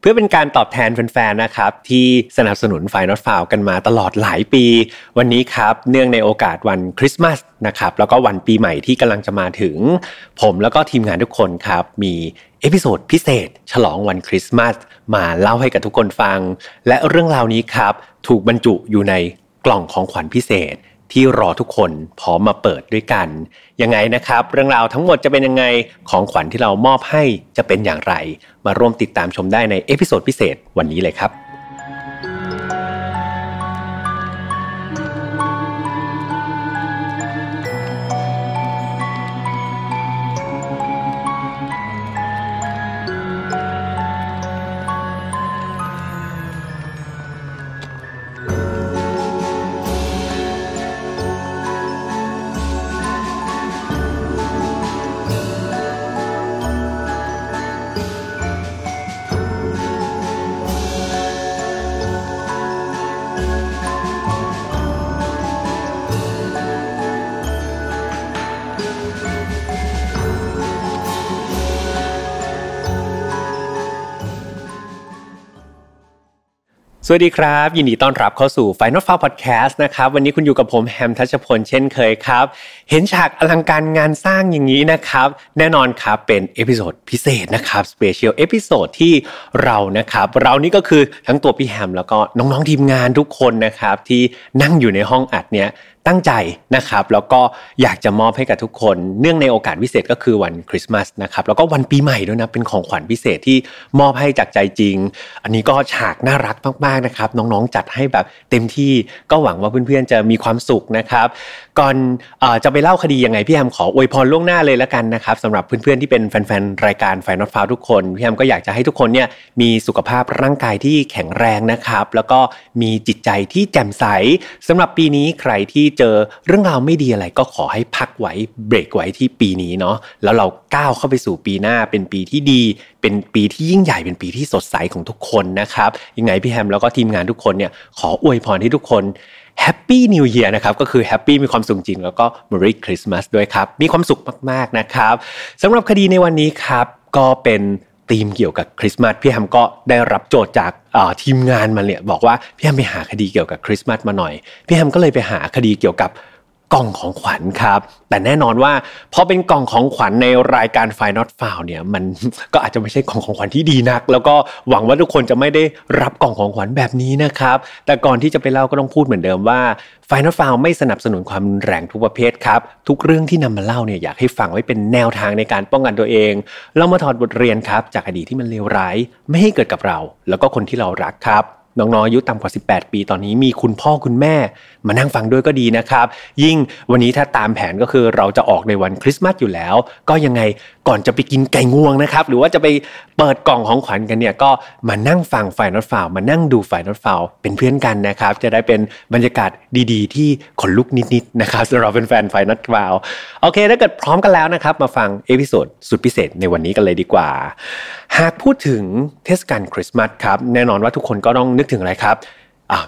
เพื่อเป็นการตอบแทนแฟนๆ นะครับ ที่สนับสนุนไฟนอตฟาวกันมาตลอดหลายปี วันนี้ครับ เนื่องในโอกาสวันคริสต์มาสนะครับ แล้วก็วันปีใหม่ที่กำลังจะมาถึง ผมแล้วก็ทีมงานทุกคนครับ มี episode พิเศษ ฉลองวันคริสต์มาสมาเล่าให้กับทุกคนฟัง และเรื่องราวนี้ครับ ถูกบรรจุอยู่ในกล่องของขวัญพิเศษ ที่รอทุกคนพร้อมมาเปิดด้วยกัน ยังไงนะครับ เรื่องราวทั้งหมดจะเป็นยังไงของขวัญที่เรามอบให้จะเป็นอย่างไร มาร่วมติดตามชมได้ใน episode พิเศษวันนี้เลยครับ วัสดีครับ ยินดีต้อนรับเข้าสู่ Final f a r Podcast นะครับ วันนี้คุณอยู่กับผมแฮมทัชพลเช่นเคยครับ เห็นฉากอลังการงานสร้างอย่างนี้นะครับ แน่นอนครับเป็น episode พิเศษนะครับ special episode ที่เรานะครับ เรานี่ก็คือทั้งตัวพี่แฮมแล้วก็น้องๆทีมงานทุกคนนะครับ ที่นั่งอยู่ในห้องอัดเนี้ย ตั้งใจนะครับ แล้วก็อยากจะมอบให้กับทุกคน เนื่องในโอกาสพิเศษก็คือวันคริสต์มาสนะครับ แล้วก็วันปีใหม่ด้วยนะ เป็นของขวัญพิเศษที่มอบให้จากใจจริง อันนี้ก็ฉากน่ารักมากๆนะครับ น้องๆจัดให้แบบเต็มที่ ก็หวังว่าเพื่อนๆจะมีความสุขนะครับ ก่อนอจะไปเล่าคดียังไงพี่แฮมขออวยพรล่วงหน้าเลยแล้วกันนะครับสำหรับเพื่อนๆที่เป็นแฟนๆรายการไฟนอตฟาวทุกคนพี่แฮมก็อยากจะให้ทุกคนเนี่ยมีสุขภาพร่างกายที่แข็งแรงนะครับ แล้วก็มีจิตใจที่แจ่มใสสำหรับปีนี้ใครที่เจอเรื่องราวไม่ดีอะไรก็ขอให้พักไว้เบรกไว้ที่ปีนี้เนาะแล้วเราก้าวเข้าไปสู่ปีหน้าเป็นปีที่ดี เป็นปีที่ยิ่งใหญ่เป็นปีที่สดใสของทุกคนนะครับยังไงพี่แฮมแล้วก็ทีมงานทุกคนเนี่ยขออวยพรให้ทุกคน Happy New Year นะครับก็คือ happy มีความสุขจริง แล้วก็ Merry Christmas ด้วยครับ มีความสุขมาก ๆ นะครับสำหรับคดีในวันนี้ครับ ก็เป็น ธีมเกี่ยวกับคริสต์มาสพี่แฮมก็ได้รับโจทย์จากทีมงานมาเนี่ยบอกว่าพี่แฮมไปหาคดีเกี่ยวกับคริสต์มาสมาหน่อยพี่แฮมก็เลยไปหาคดีเกี่ยวกับ กล่องของขวัญครับ แต่แน่นอนว่าพอเป็นกล่องของขวัญในรายการไฟนอตฟาวเนี่ยมันก็อาจจะไม่ใช่กล่องของขวัญที่ดีนัก แล้วก็หวังว่าทุกคนจะไม่ได้รับกล่องของขวัญแบบนี้นะครับ แต่ก่อนที่จะไปเล่าก็ต้องพูดเหมือนเดิมว่าไฟนอตฟาวไม่สนับสนุนความรุนแรงทุกประเภทครับทุกเรื่องที่นำมาเล่าเนี่ยอยากให้ฟังไว้เป็นแนวทางในการป้องกันตัวเอง เรามาถอดบทเรียนครับจากอดีตที่มันเลวร้ายไม่ให้เกิดกับเรา แล้วก็คนที่เรารักครับ น้องๆอายุต่ำกว่า 18 ปีตอนนี้มีคุณพ่อคุณแม่ มานั่งฟังด้วยก็ดีนะครับ ยิ่งวันนี้ถ้าตามแผนก็คือเราจะออกในวันคริสต์มาสอยู่แล้ว ก็ยังไงก่อนจะไปกินไก่งวงนะครับ หรือว่าจะไปเปิดกล่องของขวัญกันเนี่ยก็มานั่งฟัง File Not Found มานั่งดู File Not Found เป็นเพื่อนกันนะครับ จะได้เป็นบรรยากาศดีๆ ที่ขนลุกนิดๆนะครับสำหรับเป็นแฟน File Not Found โอเค ถ้าเกิดพร้อมกันแล้วนะครับ มาฟัง episode สุดพิเศษในวันนี้กันเลยดีกว่า หากพูดถึงเทศกาลคริสต์มาสครับแน่นอนว่าทุกคนก็ต้องนึกถึงอะไรครับอ่า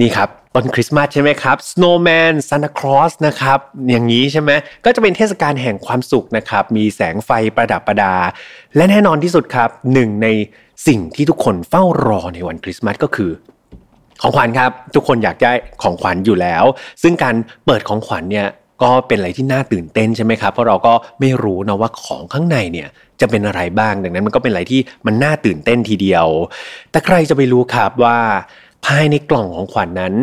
นี่ครับต้นคริสต์มาสใช่ไหมครับ Snowman Santa Claus นะครับ อย่างนี้ใช่ไหมก็จะเป็นเทศกาลแห่งความสุขนะครับ มีแสงไฟประดับประดา และแน่นอนที่สุดครับหนึ่งในสิ่งที่ทุกคนเฝ้ารอในวันคริสต์มาสก็คือ ของขวัญครับ ทุกคนอยากได้ของขวัญอยู่แล้ว ซึ่งการเปิดของขวัญเนี่ย ก็เป็นอะไรที่น่าตื่นเต้นใช่ไหมครับ เพราะเราก็ไม่รู้นะว่าของข้างในเนี่ยจะเป็นอะไรบ้าง ดังนั้นมันก็เป็นอะไรที่มันน่าตื่นเต้นทีเดียว แต่ใครจะไปรู้ครับว่า ภายในกล่องของขวัญนนั้น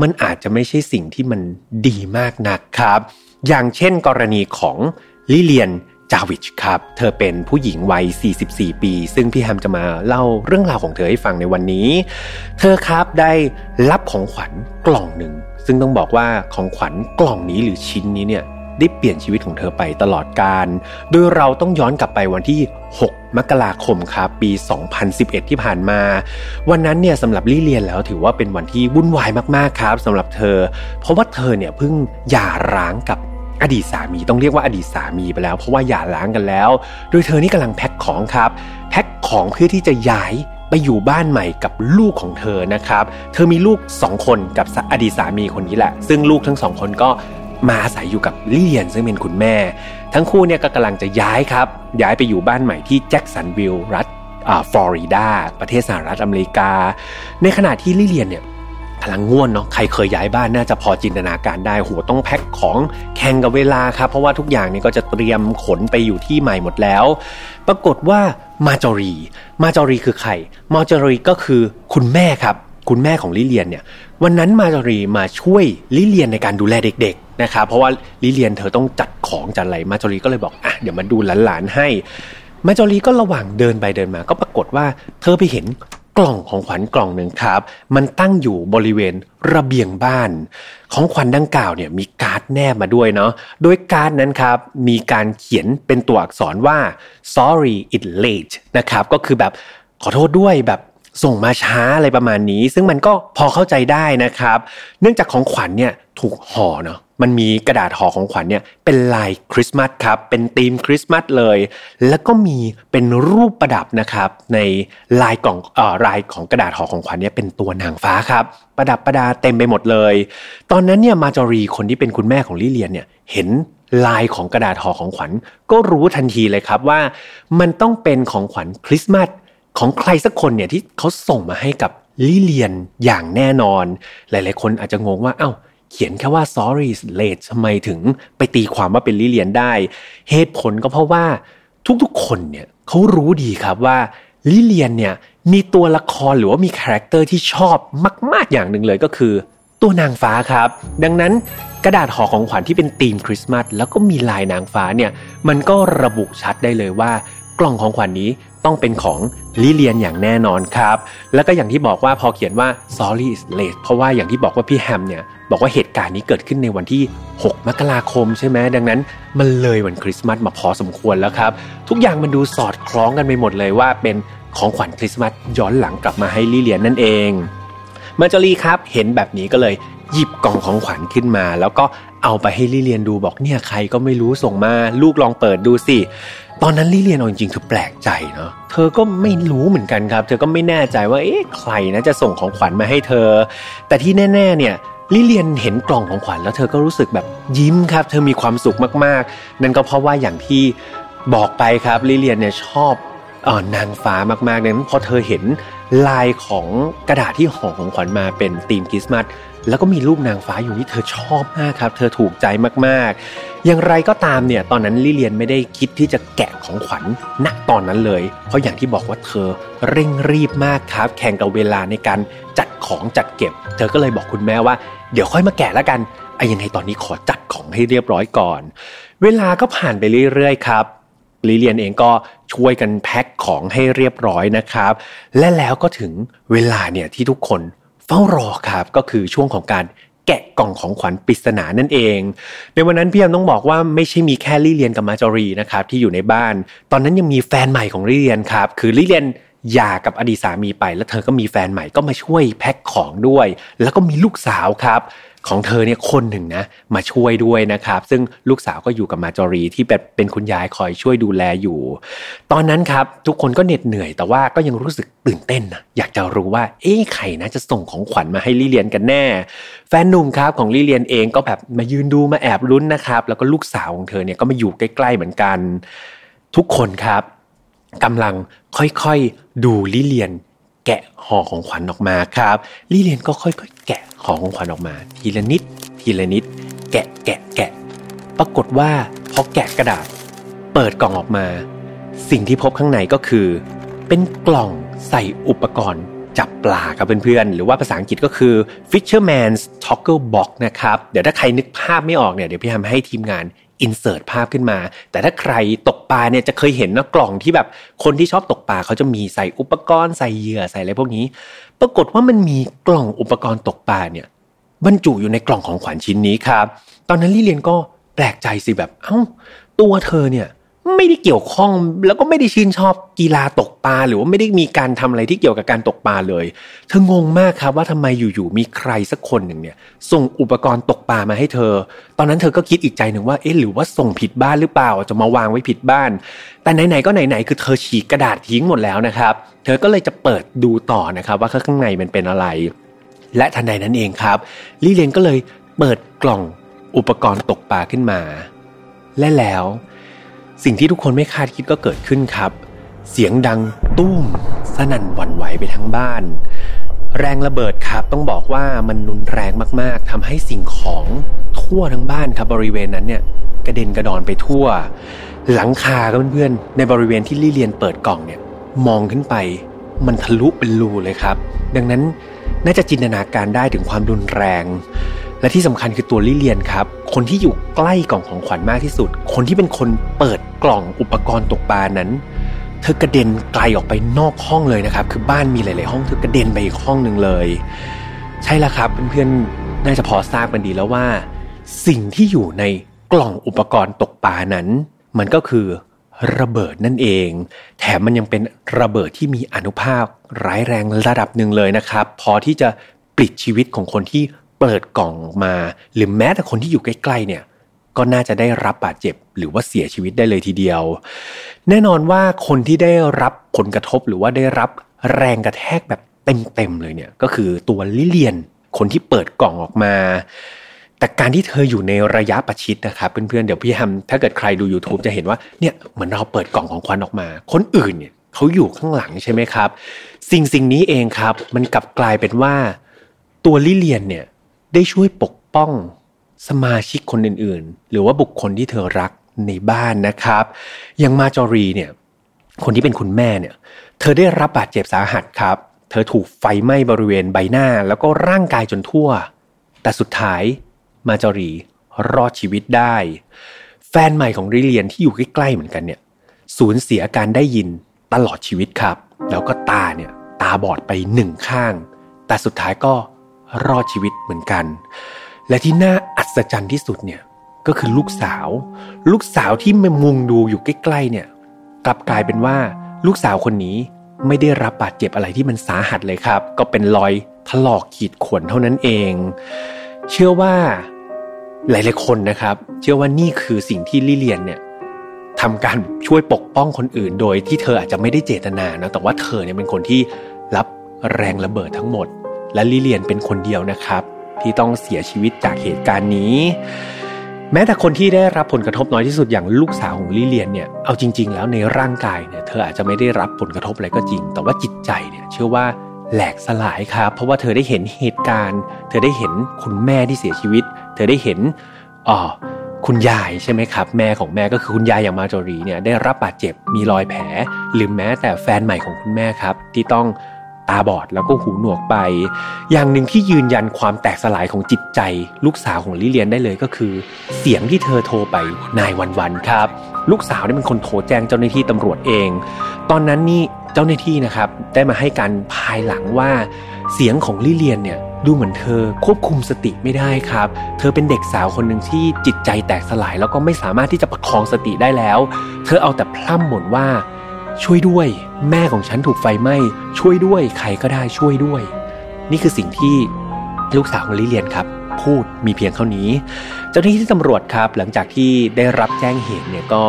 มันอาจจะไม่ใช่สิ่งที่มันดีมากนักครับ อย่างเช่น กรณีของลิเลียนจาวิชครับ เธอเป็นผู้หญิงวัย 44 ปี ซึ่งพี่แฮมจะมาเล่าเรื่องราวของเธอให้ฟังในวันนี้ เธอครับได้รับของขวัญกล่องหนึ่ง ซึ่งต้องบอกว่าของขวัญกล่องนี้หรือชิ้นนี้เนี่ยได้เปลี่ยนชีวิตของเธอไปตลอดการโดยเราต้องย้อนกลับไปวันที่ 6 มกราคมครับปี 2011 ที่ผ่านมา วันนั้นเนี่ยสำหรับลี่เลียนแล้วถือว่าเป็นวันที่วุ่นวายมากๆครับสำหรับเธอ เพราะว่าเธอเนี่ยเพิ่งหย่าร้างกับอดีตสามีต้องเรียกว่าอดีตสามีไปแล้ว เพราะว่าหย่าร้างกันแล้ว โดยเธอนี่กำลังแพ็คของครับ แพ็คของเพื่อที่จะย้าย ไปอยู่บ้านใหม่กับลูกของเธอนะครับ เธอมีลูกสองคนกับอดีตสามีคนนี้แหละ ซึ่งลูกทั้งสองคนก็มาอาศัยอยู่กับลี่เลียนซึ่งเป็นคุณแม่ ทั้งคู่เนี่ยก็กำลังจะย้ายครับ ย้ายไปอยู่บ้านใหม่ที่แจ็คสันวิลล์รัฐฟลอริดาประเทศสหรัฐอเมริกา ในขณะที่ลิเลียนเนี่ย กำลังง่วนเนาะใครเคยย้ายบ้านน่าจะพอจินตนาการได้โหต้องแพ็คของแข่งกับเวลาครับ เพราะว่าทุกอย่างนี่ก็จะเตรียมขนไปอยู่ที่ใหม่หมดแล้ว ปรากฏว่ามาจอรี มาจอรีคือใคร มาจอรีก็คือคุณแม่ครับ คุณแม่ของลิเลียนเนี่ย วันนั้นมาจอรีมาช่วยลิเลียนในการดูแลเด็กๆนะครับเพราะว่าลิเลียนเธอต้องจัดของจัดอะไรมาจอรีก็เลยบอกอะเดี๋ยวมาดูหลานๆให้มาจอรีก็ระหว่างเดินไปเดินมาก็ปรากฏว่าเธอไปเห็น กล่องของขวัญกล่องหนึ่งครับ มันตั้งอยู่บริเวณระเบียงบ้าน ของขวัญดังกล่าวเนี่ยมีการ์ดแนบมาด้วยเนาะโดยการ์ดนั้นครับมีการเขียนเป็นตัวอักษรว่า sorry it's late นะครับก็คือแบบขอโทษด้วยแบบส่งมาช้าอะไรประมาณนี้ ซึ่งมันก็พอเข้าใจได้นะครับ เนื่องจากของขวัญเนี่ยถูกห่อเนาะ มันมีกระดาษห่อของขวัญเนี่ยเป็นลายคริสต์มาสครับ เป็นธีมคริสต์มาสเลย แล้วก็มีเป็นรูปประดับนะครับในลายกล่องเอ่อลายของกระดาษห่อของขวัญเนี่ยเป็นตัวนางฟ้าครับ ประดับประดาเต็มไปหมดเลย ตอนนั้นเนี่ยมาจอรีคนที่เป็นคุณแม่ของลิเลียนเนี่ยเห็นลายของกระดาษห่อของขวัญ ก็รู้ทันทีเลยครับว่า มันต้องเป็นของขวัญคริสต์มาสของใครสักคนเนี่ยที่เขาส่งมาให้กับลิเลียนอย่างแน่นอน หลาย ๆ คนอาจจะงงว่าอ้าว เขียนแค่ว่า sorry late ทำไมถึงไปตีความว่าเป็นลิเลียนได้ เหตุผลก็เพราะว่าทุกๆคนเนี่ยเขารู้ดีครับว่าลิเลียนเนี่ยมีตัวละครหรือว่ามี character ที่ชอบมาก ๆอย่างหนึ่งเลยก็คือ ตัวนางฟ้าครับ ดังนั้นกระดาษห่อของขวัญที่เป็นธีมคริสต์มาสแล้วก็มีลายนางฟ้าเนี่ยมันก็ระบุชัดได้เลยว่ากล่องของขวัญนนี้ต้องเป็นของลิเลียนอย่างแน่นอนครับ แล้วก็อย่างที่บอกว่าพอเขียนว่า sorry is late เพราะว่าอย่างที่บอกว่าพี่แฮมเนี่ย บอกว่าเหตุการณ์นี้เกิดขึ้นในวันที่ 6 มกราคมใช่ไหมดังนั้นมันเลยวันคริสต์มาสมาพอสมควรแล้วครับ ทุกอย่างมันดูสอดคล้องกันไปหมดเลยว่าเป็นของขวัญคริสต์มาสย้อนหลังกลับมาให้ลิเลียนนั่นเองมาจารีครับเห็นแบบนี้ก็เลยหยิบกล่องของขวัญขึ้นมา แล้วก็เอาไปให้ลิเลียนดูบอกเนี่ยใครก็ไม่รู้ส่งมาลูกลองเปิดดูสิตอนนั้นลิเลียนเอาจริงๆคือแปลกใจเนาะเธอก็ไม่รู้เหมือนกันครับ เธอก็ไม่แน่ใจว่าเอ๊ะใครนะจะส่งของขวัญมาให้เธอ แต่ที่แน่ ๆเนี่ย ลิเลียนเห็นกล่องของขวัญแล้วเธอก็รู้สึกแบบยิ้มครับ เธอมีความสุขมากๆ นั่นก็เพราะว่าอย่างที่บอกไปครับลิเลียนเนี่ยชอบออนางฟ้ามากๆนั้นพอเธอเห็นลายของกระดาษที่ห่อของขวัญมาเป็นธีมคริสต์มาส แล้วก็มีรูปนางฟ้าอยู่ที่เธอชอบมากครับ เธอถูกใจมากๆ อย่างไรก็ตามเนี่ย ตอนนั้นลิเลียนไม่ได้คิดที่จะแกะของขวัญณตอนนั้นเลย เพราะอย่างที่บอกว่าเธอเร่งรีบมากครับ แข่งกับเวลาในการจัดของจัดเก็บ เธอก็เลยบอกคุณแม่ว่า เดี๋ยวค่อยมาแกะแล้วกันไอ้ยังไงตอนนี้ขอจัดของให้เรียบร้อยก่อน เวลาก็ผ่านไปเรื่อยๆครับลิเลียนเองก็ช่วยกันแพ็คของให้เรียบร้อยนะครับ และแล้วก็ถึงเวลาเนี่ยที่ทุกคน ฝ้ารอครับก็คือช่วงของการแกะกล่องของขวัญปริศนานั่นเอง ในวันนั้นพี่ยมต้องบอกว่าไม่ใช่มีแค่ลิเลียนกับมาจอรีนะครับที่อยู่ในบ้าน ตอนนั้นยังมีแฟนใหม่ของลิเลียนครับคือลิเลียนหย่ากับอดีตสามีไป แล้วเธอก็มีแฟนใหม่ก็มาช่วยแพ็คของด้วย แล้วก็มีลูกสาวครับ ของเธอเนี่ยคนหนึ่งนะมาช่วยด้วยนะครับ ซึ่งลูกสาวก็อยู่กับมาจอรีที่แบบเป็นคุณยายคอยช่วยดูแลอยู่ ตอนนั้นครับทุกคนก็เหน็ดเหนื่อย แต่ว่าก็ยังรู้สึกตื่นเต้นนะอยากจะรู้ว่า เอ๊ะใครนะจะส่งของขวัญมาให้ลิเลียนกันแน่ แฟนหนุ่มครับของลิเลียนเองก็แบบมายืนดูมาแอบลุ้นนะครับแล้วก็ลูกสาวของเธอเนี่ยก็มาอยู่ใกล้ๆเหมือนกัน ทุกคนครับกำลังค่อยๆดูลิเลียน แกะห่อของขวัญออกมาครับลิเลียนก็ค่อยๆ แกะห่อของขวัญออกมา ทีละนิด ทีละนิด แกะแกะแกะ ปรากฏว่าพอแกะกระดาษ เปิดกล่องออกมา สิ่งที่พบข้างในก็คือ เป็นกล่องใส่อุปกรณ์จับปลาครับเพื่อนๆ หรือว่าภาษาอังกฤษก็คือ fisherman's tackle box นะครับ เดี๋ยวถ้าใครนึกภาพไม่ออกเนี่ย เดี๋ยวพี่ทำให้ทีมงาน อินเสิร์ตภาพขึ้นมา แต่ถ้าใครตกปลาเนี่ยจะเคยเห็นนะกล่องที่แบบคนที่ชอบตกปลาเขาจะมีใส่อุปกรณ์ใส่เหยื่อใส่อะไรพวกนี้ ปรากฏว่ามันมีกล่องอุปกรณ์ตกปลาเนี่ยบรรจุอยู่ในกล่องของขวัญชิ้นนี้ครับ ตอนนั้นลี่เลียนก็แปลกใจสิแบบเอ้าตัวเธอเนี่ย ไม่ได้เกี่ยวข้องแล้วก็ไม่ได้ชื่นชอบกีฬาตกปลาหรือว่าไม่ได้มีการทำอะไรที่เกี่ยวกับการตกปลาเลยเธองงมากครับว่าทำไมอยู่ๆมีใครสักคนหนึ่งเนี่ย ส่งอุปกรณ์ตกปลามาให้เธอ ตอนนั้นเธอก็คิดอีกใจหนึ่งว่าเอ๊ะหรือว่าส่งผิดบ้านหรือเปล่าจะมาวางไว้ผิดบ้าน แต่ไหนๆก็ไหนๆคือเธอฉีกกระดาษทิ้งหมดแล้วนะครับ เธอก็เลยจะเปิดดูต่อนะครับ ว่าข้างในมันเป็นอะไร และทันใดนั้นเองครับลี่เลนก็เลยเปิดกล่องอุปกรณ์ตกปลาขึ้นมา และแล้ว สิ่งที่ทุกคนไม่คาดคิดก็เกิดขึ้นครับ เสียงดังตุ้ม สนั่นหวั่นไหวไปทั้งบ้าน แรงระเบิดครับต้องบอกว่ามันนุนแรงมากๆทำให้สิ่งของทั่วทั้งบ้านครับบริเวณนั้นเนี่ยกระเด็นกระดอนไปทั่ว หลังคาเพื่อนๆในบริเวณที่ลี่เลียนเปิดกล่องเนี่ยมองขึ้นไป มันทะลุเป็นรูเลยครับ ดังนั้นน่าจะจินตนาการได้ถึงความรุนแรง และที่สำคัญคือตัวลิเลียนครับ คนที่อยู่ใกล้กล่องของขวัญมากที่สุด คนที่เป็นคนเปิดกล่องอุปกรณ์ตกปลานั้น เธอกระเด็นไกลออกไปนอกห้องเลยนะครับ คือบ้านมีหลาย ๆ ห้องเธอกระเด็นไปอีกห้องหนึ่งเลย ใช่แล้วครับเพื่อนๆน่าจะพอทราบกันดีแล้วว่า สิ่งที่อยู่ในกล่องอุปกรณ์ตกปลานั้น มันก็คือระเบิดนั่นเอง แถมมันยังเป็นระเบิดที่มีอนุภาคร้ายแรงระดับหนึ่งเลยนะครับ พอที่จะปลิดชีวิตของคนที่ เปิดกล่องออกมา หรือแม้แต่คนที่อยู่ใกล้ๆเนี่ยก็น่าจะได้รับบาดเจ็บหรือว่าเสียชีวิตได้เลยทีเดียว แน่นอนว่าคนที่ได้รับผลกระทบหรือว่าได้รับแรงกระแทกแบบเต็มๆเลยเนี่ยก็คือตัวลิเลียน คนที่เปิดกล่องออกมา แต่การที่เธออยู่ในระยะประชิดนะครับเพื่อนๆเดี๋ยวพี่แฮมถ้าเกิดใครดู YouTube จะเห็นว่าเนี่ยเหมือนเราเปิดกล่องของควันออกมา คนอื่นเนี่ยเขาอยู่ข้างหลังใช่ไหมครับ สิ่งสิ่งนี้เองครับ มันกลับกลายเป็นว่าตัวลิเลียนเนี่ย ได้ช่วยปกป้องสมาชิกคนอื่นๆ หรือว่าบุคคลที่เธอรักในบ้านนะครับ อย่างมาจอรีเนี่ย คนที่เป็นคุณแม่เนี่ย เธอได้รับบาดเจ็บสาหัสครับ เธอถูกไฟไหม้บริเวณใบหน้าแล้วก็ร่างกายจนทั่ว แต่สุดท้ายมาจอรีรอดชีวิตได้ แฟนใหม่ของริเลียนที่อยู่ใกล้ๆเหมือนกันเนี่ยสูญเสียการได้ยินตลอดชีวิตครับ แล้วก็ตาเนี่ยตาบอดไปหนึ่งข้าง แต่สุดท้ายก็ รอดชีวิตเหมือนกัน และที่น่าอัศจรรย์ที่สุดเนี่ยก็คือลูกสาว ลูกสาวที่มมุงดูอยู่ใกล้ๆเนี่ย กลับกลายเป็นว่าลูกสาวคนนี้ไม่ได้รับบาดเจ็บอะไรที่มันสาหัสเลยครับ ก็เป็นรอยถลอกขีดข่วนเท่านั้นเอง เชื่อว่าหลายๆคนนะครับ เชื่อว่านี่คือสิ่งที่ลิเลียนเนี่ยทำการช่วยปกป้องคนอื่น โดยที่เธออาจจะไม่ได้เจตนานะแต่ว่าเธอเนี่ยเป็นคนที่รับแรงระเบิดทั้งหมด และลิเลียนเป็นคนเดียวนะครับ ที่ต้องเสียชีวิตจากเหตุการณ์นี้ แม้แต่คนที่ได้รับผลกระทบน้อยที่สุดอย่างลูกสาวของลิเลียนเนี่ยเอาจริง ๆ แล้วในร่างกายเนี่ยเธออาจจะไม่ได้รับผลกระทบอะไรก็จริง แต่ว่าจิตใจเนี่ยเชื่อว่าแหลกสลายครับ เพราะว่าเธอได้เห็นเหตุการณ์ เธอได้เห็นคุณแม่ที่เสียชีวิต เธอได้เห็นอ๋อคุณยายใช่ไหมครับ แม่ของแม่ก็คือคุณยายอย่างมาจอรีเนี่ยได้รับบาดเจ็บมีรอยแผล หรือแม้แต่แฟนใหม่ของคุณแม่ครับ ที่ต้อง ตาบอดแล้วก็หูหนวกไป อย่างหนึ่งที่ยืนยันความแตกสลายของจิตใจ ลูกสาวของลิเลียนได้เลยก็คือ เสียงที่เธอโทรไปนายวันวันครับ ลูกสาวได้เป็นคนโทรแจ้งเจ้าหน้าที่ตำรวจเอง ตอนนั้นนี่เจ้าหน้าที่นะครับได้มาให้การภายหลังว่าเสียงของลิเลียนเนี่ยดูเหมือนเธอควบคุมสติไม่ได้ครับ เธอเป็นเด็กสาวคนหนึ่งที่จิตใจแตกสลาย แล้วก็ไม่สามารถที่จะประคองสติได้แล้ว เธอเอาแต่พร่ำบ่นว่า ช่วยด้วย แม่ของฉันถูกไฟไหม้ช่วยด้วยใครก็ได้ช่วยด้วย นี่คือสิ่งที่ลูกสาวของลิเลียนครับ พูดมีเพียงเท่านี้ เจ้าหน้าที่ตำรวจครับ หลังจากที่ได้รับแจ้งเหตุเนี่ยก็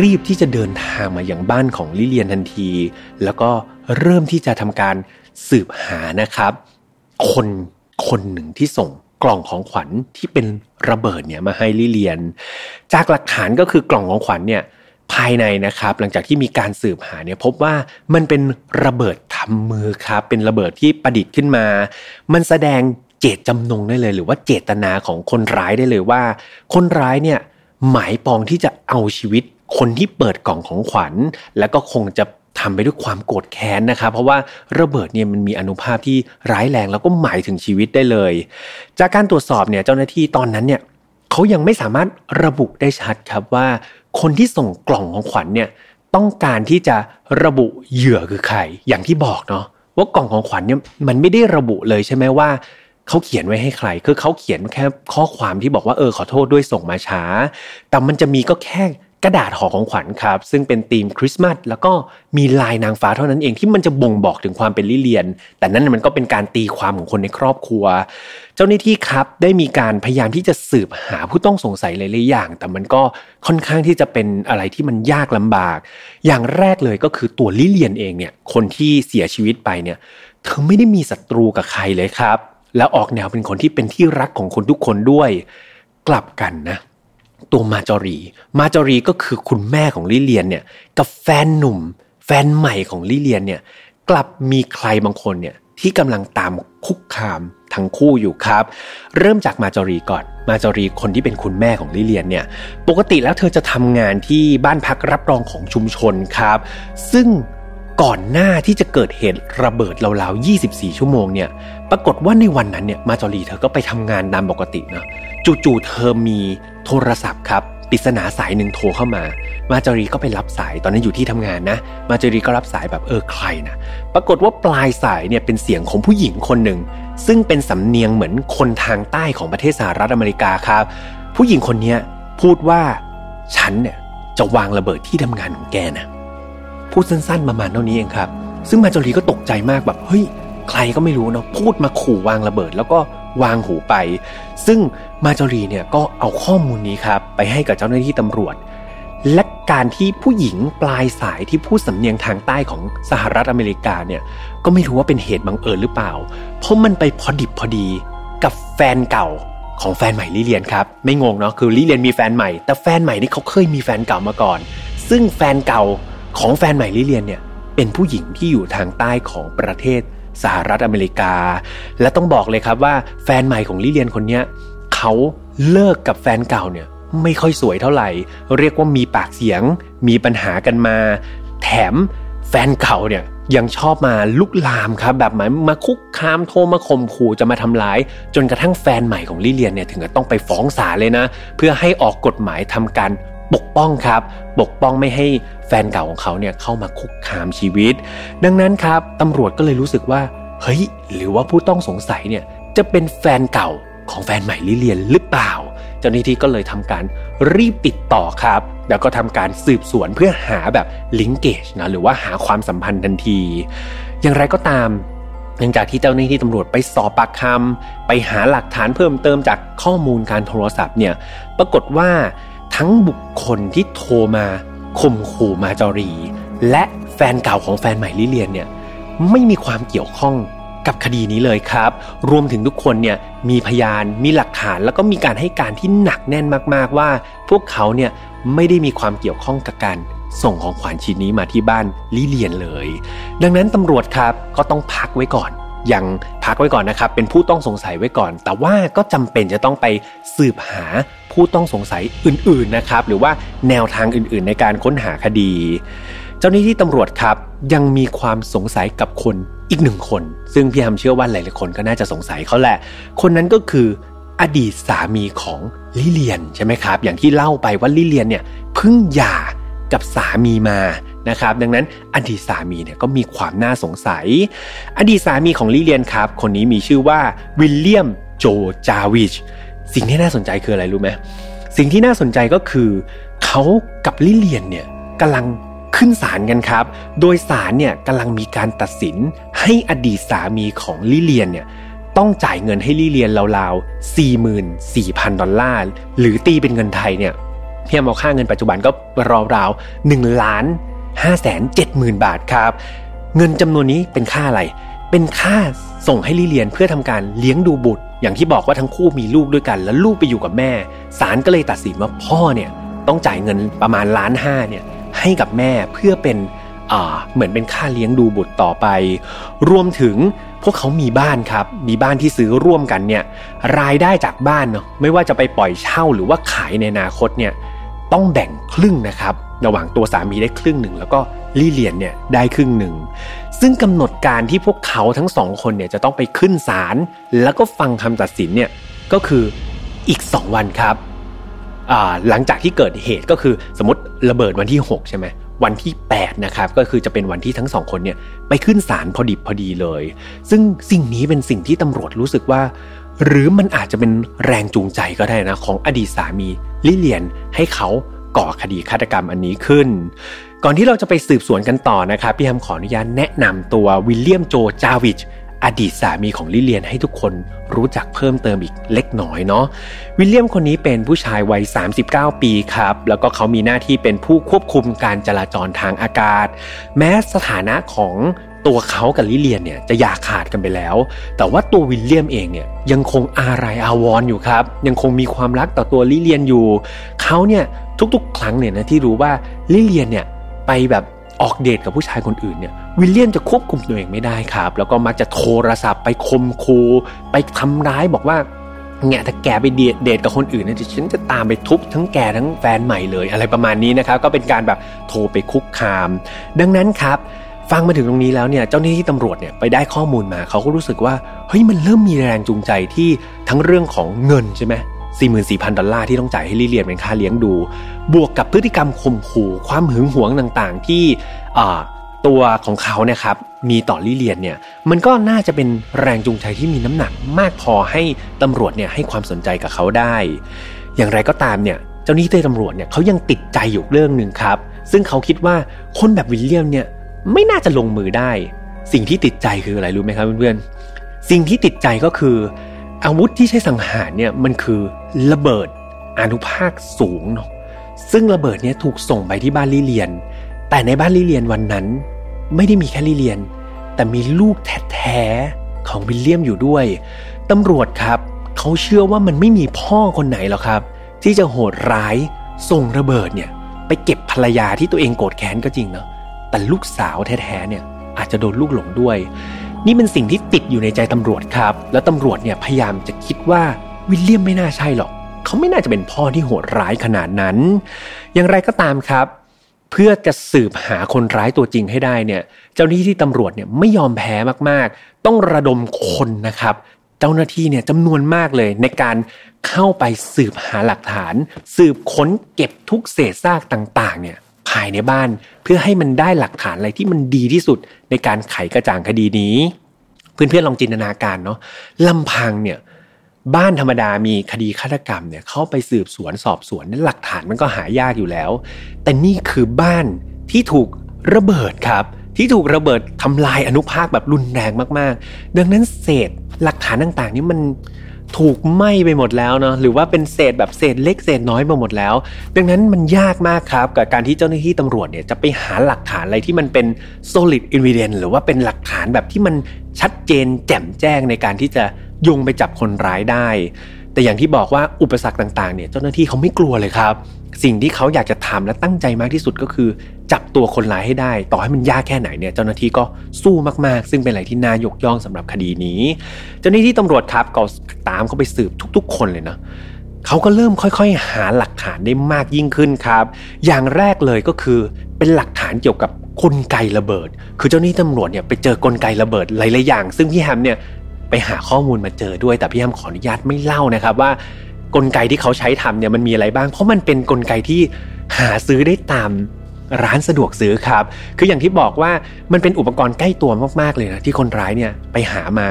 รีบที่จะเดินทางมาอย่างบ้านของลิเลียนทันที แล้วก็เริ่มที่จะทำการสืบหานะครับ คนคนหนึ่งที่ส่งกล่องของขวัญที่เป็นระเบิดเนี่ยมาให้ลิเลียน จากหลักฐานก็คือกล่องของขวัญเนี่ย ภายในนะครับ หลังจากที่มีการสืบหาเนี่ยพบว่ามันเป็นระเบิดทำมือครับ เป็นระเบิดที่ประดิษฐ์ขึ้นมา มันแสดงเจตจำนงได้เลย หรือว่าเจตนาของคนร้ายได้เลยว่า คนร้ายเนี่ยหมายปองที่จะเอาชีวิตคนที่เปิดกล่องของขวัญ แล้วก็คงจะทำไปด้วยความโกรธแค้นนะครับ เพราะว่าระเบิดเนี่ยมันมีอนุภาพที่ร้ายแรงแล้วก็หมายถึงชีวิตได้เลย จากการตรวจสอบเนี่ยเจ้าหน้าที่ตอนนั้นเนี่ยเขายังไม่สามารถระบุได้ชัดครับว่า คนที่ส่งกล่องของขวัญเนี่ยต้องการที่จะระบุเหยื่อคือใคร อย่างที่บอกเนาะว่ากล่องของขวัญเนี่ยมันไม่ได้ระบุเลยใช่ไหมว่าเขาเขียนไว้ให้ใคร คือเขาเขียนแค่ข้อความที่บอกว่าเออขอโทษด้วยส่งมาช้า แต่มันจะมีก็แค่ ระดาษห่อของขวัญครับ ซึ่งเป็นธีมคริสต์มาสแล้วก็มีลายนางฟ้าเท่านั้นเองที่มันจะบ่งบอกถึงความเป็นลิเลียน แต่นั้นมันก็เป็นการตีความของคนในครอบครัว เจ้าหน้าที่ครับได้มีการพยายามที่จะสืบหาผู้ต้องสงสัยหลายๆอย่าง แต่มันก็ค่อนข้างที่จะเป็นอะไรที่มันยากลำบาก อย่างแรกเลยก็คือตัวลิเลียนเองเนี่ยคนที่เสียชีวิตไปเนี่ยเธอไม่ได้มีศัตรูกับใครเลยครับ แล้วออกแนวเป็นคนที่เป็นที่รักของคนทุกคนด้วย กลับกันนะ ตัวมาจอรี มาจอรีก็คือคุณแม่ของลิเลียนเนี่ยกับแฟนหนุ่ม แฟนใหม่ของลิเลียนเนี่ยกลับมีใครบางคนเนี่ยที่กำลังตามคุกคามทั้งคู่อยู่ครับ เริ่มจากมาจอรีก่อน มาจอรีคนที่เป็นคุณแม่ของลิเลียนเนี่ยปกติแล้วเธอจะทำงานที่บ้านพักรับรองของชุมชนครับ ซึ่งก่อนหน้าที่จะเกิดเหตุระเบิดราวๆ 24 ชั่วโมงเนี่ย ปรากฏว่าในวันนั้นเนี่ย มาจอรีเธอก็ไปทำงานตามปกตินะ จู่ๆ เธอมี โทรศัพท์ครับปริศนาสายหนึ่งโทรเข้ามา มาจารีก็ไปรับสายตอนนั้นอยู่ที่ทำงานนะ มาจารีก็รับสายแบบเออใครนะปรากฏว่าปลายสายเนี่ยเป็นเสียงของผู้หญิงคนหนึ่ง ซึ่งเป็นสำเนียงเหมือนคนทางใต้ของประเทศสหรัฐอเมริกาครับ ผู้หญิงคนนี้พูดว่าฉันเนี่ยจะวางระเบิดที่ทำงานของแกนะพูดสั้นๆประมาณเท่านี้เองครับ ซึ่งมาจารีก็ตกใจมากแบบเฮ้ยใครก็ไม่รู้เนาะพูดมาขู่วางระเบิด แล้วก็ วางหูไป ซึ่งมาจอรีเนี่ยก็เอาข้อมูลนี้ครับไปให้กับเจ้าหน้าที่ตำรวจ และการที่ผู้หญิงปลายสายที่พูดสำเนียงทางใต้ของสหรัฐอเมริกาเนี่ยก็ไม่รู้ว่าเป็นเหตุบังเอิญหรือเปล่า เพราะมันไปพอดิบพอดีกับแฟนเก่าของแฟนใหม่ลิเลียนครับ ไม่งงเนาะคือลิเลียนมีแฟนใหม่ แต่แฟนใหม่นี่เขาเคยมีแฟนเก่ามาก่อน ซึ่งแฟนเก่าของแฟนใหม่ลิเลียนเนี่ยเป็นผู้หญิงที่อยู่ทางใต้ของประเทศ สหรัฐอเมริกา และต้องบอกเลยครับว่าแฟนใหม่ของลิเลียนคนนี้เขาเลิกกับแฟนเก่าเนี่ยไม่ค่อยสวยเท่าไหร่ เรียกว่ามีปากเสียง มีปัญหากันมา แถมแฟนเก่าเนี่ยยังชอบมาลุกลามครับ แบบหมายมาคุกคามโทรมาข่มขู่จะมาทำร้าย จนกระทั่งแฟนใหม่ของลิเลียนเนี่ยถึงกับต้องไปฟ้องศาลเลยนะ เพื่อให้ออกกฎหมายทำการ ปกป้องครับ ปกป้องไม่ให้แฟนเก่าของเขาเนี่ยเข้ามาคุกคามชีวิต ดังนั้นครับตำรวจก็เลยรู้สึกว่า เฮ้ย หรือว่าผู้ต้องสงสัยเนี่ยจะเป็นแฟนเก่าของแฟนใหม่ลิเลียนหรือเปล่า เจ้าหน้าที่ก็เลยทำการรีบติดต่อครับ แล้วก็ทำการสืบสวนเพื่อหาแบบลิงเกจนะหรือว่าหาความสัมพันธ์ทันที อย่างไรก็ตามหลังจากที่เจ้าหน้าที่ตำรวจไปสอบปากคำไปหาหลักฐานเพิ่มเติมจากข้อมูลการโทรศัพท์เนี่ยปรากฏว่า ทั้งบุคคลที่โทรมาข่มขู่มาจอรี และแฟนเก่าของแฟนใหม่ลิเลียนเนี่ยไม่มีความเกี่ยวข้องกับคดีนี้เลยครับ รวมถึงทุกคนเนี่ยมีพยานมีหลักฐานแล้วก็มีการให้การที่หนักแน่นมากๆว่า พวกเขาเนี่ยไม่ได้มีความเกี่ยวข้องกับการส่งของขวัญชิ้นนี้มาที่บ้านลิเลียนเลย ดังนั้นตำรวจครับก็ต้องพักไว้ก่อน ยังพักไว้ก่อนนะครับ เป็นผู้ต้องสงสัยไว้ก่อน แต่ว่าก็จำเป็นจะต้องไปสืบหาผู้ต้องสงสัยอื่นๆนะครับ หรือว่าแนวทางอื่นๆ ในการค้นหาคดี เจ้าหน้าที่ตำรวจครับยังมีความสงสัยกับคนอีกหนึ่งคน ซึ่งพี่ฮัมเชื่อว่าหลายๆคนก็น่าจะสงสัยเขาแหละ คนนั้นก็คืออดีตสามีของลิเลียนใช่ไหมครับ อย่างที่เล่าไปว่าลิเลียนเนี่ยเพิ่งหย่ากับสามีมา นะครับ ดังนั้นอดีตสามีเนี่ยก็มีความน่าสงสัย อดีตสามีของลิเลียนครับ คนนี้มีชื่อว่าวิลเลียมโจจาวิช สิ่งที่น่าสนใจคืออะไรรู้ไหมสิ่งที่น่าสนใจก็คือเขากับลิเลียนเนี่ยกำลังขึ้นศาลกันครับ โดยศาลเนี่ยกำลังมีการตัดสินให้อดีตสามีของลิเลียนเนี่ยต้องจ่ายเงินให้ลิเลียนราวๆ44,000 ดอลลาร์ หรือตีเป็นเงินไทยเนี่ยเพียงเอาค่าเงินปัจจุบันก็ราวๆ1ล้าน 5แสน7หมื่นบาทครับ เงินจำนวนนี้เป็นค่าอะไร เป็นค่าส่งให้ลิเลียนเพื่อทำการเลี้ยงดูบุตร อย่างที่บอกว่าทั้งคู่มีลูกด้วยกัน แล้วลูกไปอยู่กับแม่ศาลก็เลยตัดสินว่าพ่อเนี่ยต้องจ่ายเงินประมาณล้านห้าเนี่ยให้กับแม่เพื่อเป็นเหมือนเป็นค่าเลี้ยงดูบุตรต่อไป รวมถึงพวกเขามีบ้านครับ มีบ้านที่ซื้อร่วมกันเนี่ย รายได้จากบ้านเนาะ ไม่ว่าจะไปปล่อยเช่าหรือว่าขายในอนาคตเนี่ย ต้องแบ่งครึ่งนะครับ ระหว่างตัวสามีได้ครึ่งหนึ่งแล้วก็ลี่เลียนเนี่ยได้ครึ่งหนึ่ง ซึ่งกำหนดการที่พวกเขาทั้งสองคนเนี่ยจะต้องไปขึ้นศาลแล้วก็ฟังคำตัดสินเนี่ยก็คืออีก 2 วันครับหลังจากที่เกิดเหตุก็คือสมมติระเบิดวันที่ 6 ใช่ไหมวันที่ 8 นะครับก็คือจะเป็นวันที่ทั้งสองคนเนี่ยไปขึ้นศาลพอดิบพอดีเลย ซึ่งสิ่งนี้เป็นสิ่งที่ตำรวจรู้สึกว่า หรือมันอาจจะเป็นแรงจูงใจก็ได้นะ ของอดีตสามีลิเลียนให้เขา ก่อคดีฆาตกรรมอันนี้ขึ้น ก่อนที่เราจะไปสืบสวนกันต่อนะครับพี่แฮมขออนุญาตแนะนำตัววิลเลียมโจจาวิชอดีตสามีของลิเลียนให้ทุกคนรู้จักเพิ่มเติมอีกเล็กน้อยเนาะวิลเลียมคนนี้เป็นผู้ชายวัย 39 ปีครับ แล้วก็เขามีหน้าที่เป็นผู้ควบคุมการจราจรทางอากาศ แม้สถานะของ ตัวเขากับลิเลียนเนี่ยจะหย่าขาดกันไปแล้ว แต่ว่าตัววิลเลียมเองเนี่ยยังคงอารายอาวรออยู่ครับ ยังคงมีความรักต่อตัวลิเลียนอยู่เขาเนี่ยทุกๆ ครั้งเนี่ยนะที่รู้ว่าลิเลียนเนี่ยไปแบบออกเดทกับผู้ชายคนอื่นเนี่ยวิลเลียมจะควบคุมตัวเองไม่ได้ครับ แล้วก็มักจะโทรศัพท์ไปคมคูไปทำร้ายบอกว่าเนี่ยถ้าแกไปเดทกับคนอื่นเนี่ยฉันจะตามไปทุบทั้งแกทั้งแฟนใหม่เลยอะไรประมาณนี้นะครับ ก็เป็นการแบบโทรไปคุกคาม ดังนั้นครับ ฟังมาถึงตรงนี้แล้วเนี่ยเจ้าหน้าที่ตำรวจเนี่ยไปได้ข้อมูลมาเขาก็รู้สึกว่าเฮ้ยมันเริ่มมีแรงจูงใจที่ทั้งเรื่องของเงินใช่ไหม44,000 ดอลลาร์ที่ต้องจ่ายให้ลิเลียนเป็นค่าเลี้ยงดู บวกกับพฤติกรรมข่มขู่ความหึงหวงต่างๆ ที่ตัวของเขาเนี่ยครับมีต่อลิเลียนเนี่ยมันก็น่าจะเป็นแรงจูงใจที่มีน้ำหนักมากพอให้ตำรวจเนี่ยให้ความสนใจกับเขาได้ อย่างไรก็ตามเนี่ยเจ้าหน้าที่ตำรวจเนี่ยเขายังติดใจอยู่เรื่องหนึ่งครับ ซึ่งเขาคิดว่าคนแบบวิลเลียมเนี่ย ไม่น่าจะลงมือได้ สิ่งที่ติดใจคืออะไรรู้ไหมครับเพื่อนๆสิ่งที่ติดใจก็คือ อาวุธที่ใช้สังหารเนี่ยมันคือระเบิดอนุภาคสูงเนาะซึ่งระเบิดเนี่ยถูกส่งไปที่บ้านลิเลียน แต่ในบ้านลิเลียนวันนั้น ไม่ได้มีแค่ลิเลียน แต่มีลูกแท้ๆของวิลเลียมอยู่ด้วยตำรวจครับเขาเชื่อว่ามันไม่มีพ่อคนไหนหรอกครับ ที่จะโหดร้ายส่งระเบิดเนี่ยไปเก็บภรรยาที่ตัวเองโกรธแค้นก็จริงเนาะ แต่ลูกสาวแท้ๆเนี่ยอาจจะโดนลูกหลงด้วย นี่เป็นสิ่งที่ติดอยู่ในใจตำรวจครับ แล้วตำรวจเนี่ยพยายามจะคิดว่าวิลเลียมไม่น่าใช่หรอก เขาไม่น่าจะเป็นพ่อที่โหดร้ายขนาดนั้น อย่างไรก็ตามครับ เพื่อจะสืบหาคนร้ายตัวจริงให้ได้เนี่ย เจ้าหน้าที่ตำรวจเนี่ยไม่ยอมแพ้มากๆ ต้องระดมคนนะครับเจ้าหน้าที่เนี่ยจำนวนมากเลยในการเข้าไปสืบหาหลักฐาน สืบค้นเก็บทุกเศษซากต่างๆเนี่ย ภายในบ้าน เพื่อให้มันได้หลักฐานอะไรที่มันดีที่สุดในการไขกระจ่างคดีนี้ เพื่อนๆลองจินตนาการเนาะลำพังเนี่ยบ้านธรรมดามีคดีฆาตกรรมเนี่ยเข้าไปสืบสวนสอบสวนนั้นหลักฐานมันก็หายากอยู่แล้ว แต่นี่คือบ้านที่ถูกระเบิดครับ ที่ถูกระเบิดทำลายอนุภาคแบบรุนแรงมากๆ ดังนั้นเศษหลักฐานต่างๆ นี่มัน ถูกไหม้ไปหมดแล้วเนาะหรือว่าเป็นเศษแบบเศษเล็กเศษน้อยไปหมดแล้ว ดังนั้นมันยากมากครับกับการที่เจ้าหน้าที่ตำรวจเนี่ยจะไปหาหลักฐานอะไรที่มันเป็น solid evidence หรือว่าเป็นหลักฐานแบบที่มันชัดเจนแจ่มแจ้งในการที่จะยงไปจับคนร้ายได้ แต่อย่างที่บอกว่าอุปสรรคต่างๆเนี่ยเจ้าหน้าที่เขาไม่กลัวเลยครับ สิ่งที่เขาอยากจะทำและตั้งใจมากที่สุดก็คือ จับตัวคนร้ายให้ได้ ต่อให้มันยากแค่ไหนเนี่ยเจ้าหน้าที่ก็สู้มากๆ ซึ่งเป็นอะไรที่น่ายกย่องสำหรับคดีนี้ เจ้าหน้าที่ตำรวจครับก็ตามเขาไปสืบทุก ๆ คนเลยนะเขาก็เริ่มค่อยๆ หาหลักฐานได้มากยิ่งขึ้นครับ อย่างแรกเลยก็คือเป็นหลักฐานเกี่ยวกับกลไกระเบิด คือเจ้าหน้าที่ตำรวจเนี่ยไปเจอกลไกระเบิดหลายๆอย่าง ซึ่งพี่แฮมเนี่ย ไปหาข้อมูลมาเจอด้วย แต่พี่แฮมขออนุญาตไม่เล่านะครับ ว่ากลไกที่เขาใช้ทำเนี่ยมันมีอะไรบ้าง เพราะมันเป็นนกลไกที่หาซื้อได้ตามร้านสะดวกซื้อครับ คืออย่างที่บอกว่ามันเป็นอุปกรณ์ใกล้ตัวมากๆเลยนะที่คนร้ายเนี่ยไปหามา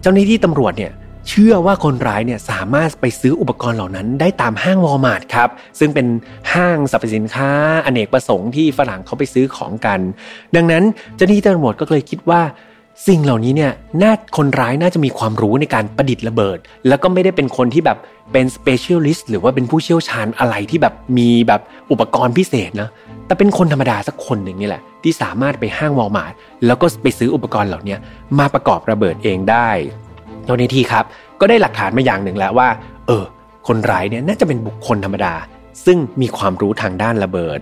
เจ้าหน้าที่ตำรวจเนี่ยเชื่อว่าคนร้ายเนี่ยสามารถไปซื้ออุปกรณ์เหล่านั้นได้ตามห้างวอลมาร์ทครับ ซึ่งเป็นห้างสรรพสินค้า อเนกประสงค์ที่ฝรั่งเขาไปซื้อของกัน ดังนั้นเจ้าหน้าที่ตำรวจก็เลยคิดว่า สิ่งเหล่านี้เนี่ยน่าคนร้ายน่าจะมีความรู้ในการประดิษฐ์ระเบิด แล้วก็ไม่ได้เป็นคนที่แบบเป็น specialist หรือว่าเป็นผู้เชี่ยวชาญอะไรที่แบบมีแบบอุปกรณ์พิเศษนะแต่เป็นคนธรรมดาสักคนหนึ่งนี่แหละ ที่สามารถไปห้างวอลมาร์ทแล้วก็ไปซื้ออุปกรณ์เหล่านี้มาประกอบระเบิดเองได้เจ้าหน้าที่ครับ ก็ได้หลักฐานมาอย่างหนึ่งแล้วว่า เออ คนร้ายเนี่ยน่าจะเป็นบุคคลธรรมดา ซึ่งมีความรู้ทางด้านระเบิด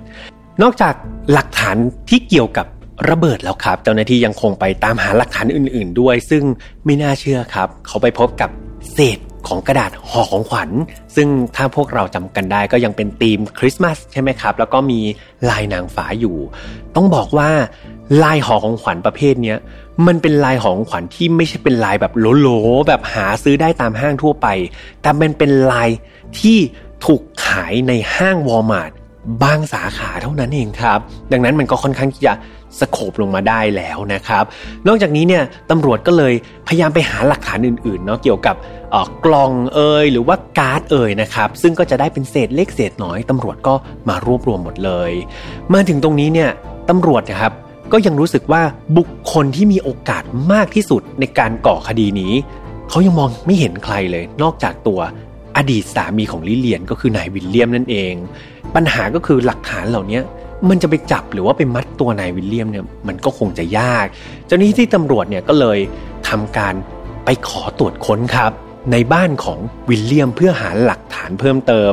นอกจากหลักฐานที่เกี่ยวกับ ระเบิดแล้วครับ เจ้าหน้าที่ยังคงไปตามหาหลักฐานอื่น ๆ ด้วย ซึ่งไม่น่าเชื่อครับ เขาไปพบกับเศษของกระดาษห่อของขวัญ ซึ่งถ้าพวกเราจำกันได้ก็ยังเป็นธีมคริสต์มาสใช่ไหมครับ แล้วก็มีลายนางฟ้าอยู่ ต้องบอกว่าลายห่อของขวัญประเภทนี้มันเป็นลายห่อของขวัญที่ไม่ใช่เป็นลายแบบโหลๆแบบหาซื้อได้ตามห้างทั่วไป แต่มันเป็นลายที่ถูกขายในห้างวอลมาร์ท บางสาขาเท่านั้นเองครับ ดังนั้นมันก็ค่อนข้างที่จะสโคบลงมาได้แล้วนะครับ นอกจากนี้เนี่ยตำรวจก็เลยพยายามไปหาหลักฐานอื่นๆเนาะเกี่ยวกับกล่องเอ่ยหรือว่าการ์ดเอ่ยนะครับ ซึ่งก็จะได้เป็นเศษเล็กเศษน้อยตำรวจก็มารวบรวมหมดเลย มาถึงตรงนี้เนี่ยตำรวจนะครับก็ยังรู้สึกว่าบุคคลที่มีโอกาสมากที่สุดในการก่อคดีนี้เขายังมองไม่เห็นใครเลย นอกจากตัวอดีตสามีของลิเลียนก็คือนายวิลเลียมนั่นเอง ปัญหาก็คือหลักฐานเหล่านี้มันจะไปจับหรือว่าไปมัดตัวนายวิลเลียมเนี่ยมันก็คงจะยาก เจ้าหน้าที่ตำรวจเนี่ยก็เลยทำการไปขอตรวจค้นครับ ในบ้านของวิลเลียมเพื่อหาหลักฐานเพิ่มเติม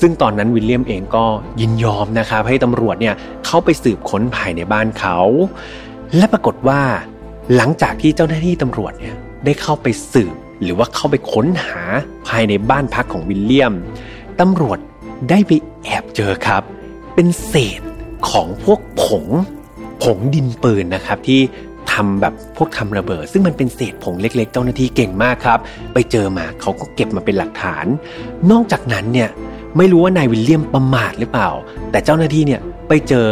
ซึ่งตอนนั้นวิลเลียมเองก็ยินยอมนะครับให้ตำรวจเนี่ยเข้าไปสืบค้นภายในบ้านเขา และปรากฏว่า หลังจากที่เจ้าหน้าที่ตำรวจเนี่ยได้เข้าไปสืบ หรือว่าเข้าไปค้นหาภายในบ้านพักของวิลเลียมตำรวจ ได้ไปแอบเจอครับ เป็นเศษของพวกผง ผงดินปืนนะครับ ที่ทำแบบพวกทำระเบิด ซึ่งมันเป็นเศษผงเล็ก ๆ เจ้าหน้าที่เก่งมากครับ ไปเจอมาเขาก็เก็บมาเป็นหลักฐาน นอกจากนั้นเนี่ยไม่รู้ว่านายวิลเลียมประมาทหรือเปล่า แต่เจ้าหน้าที่เนี่ยไปเจอ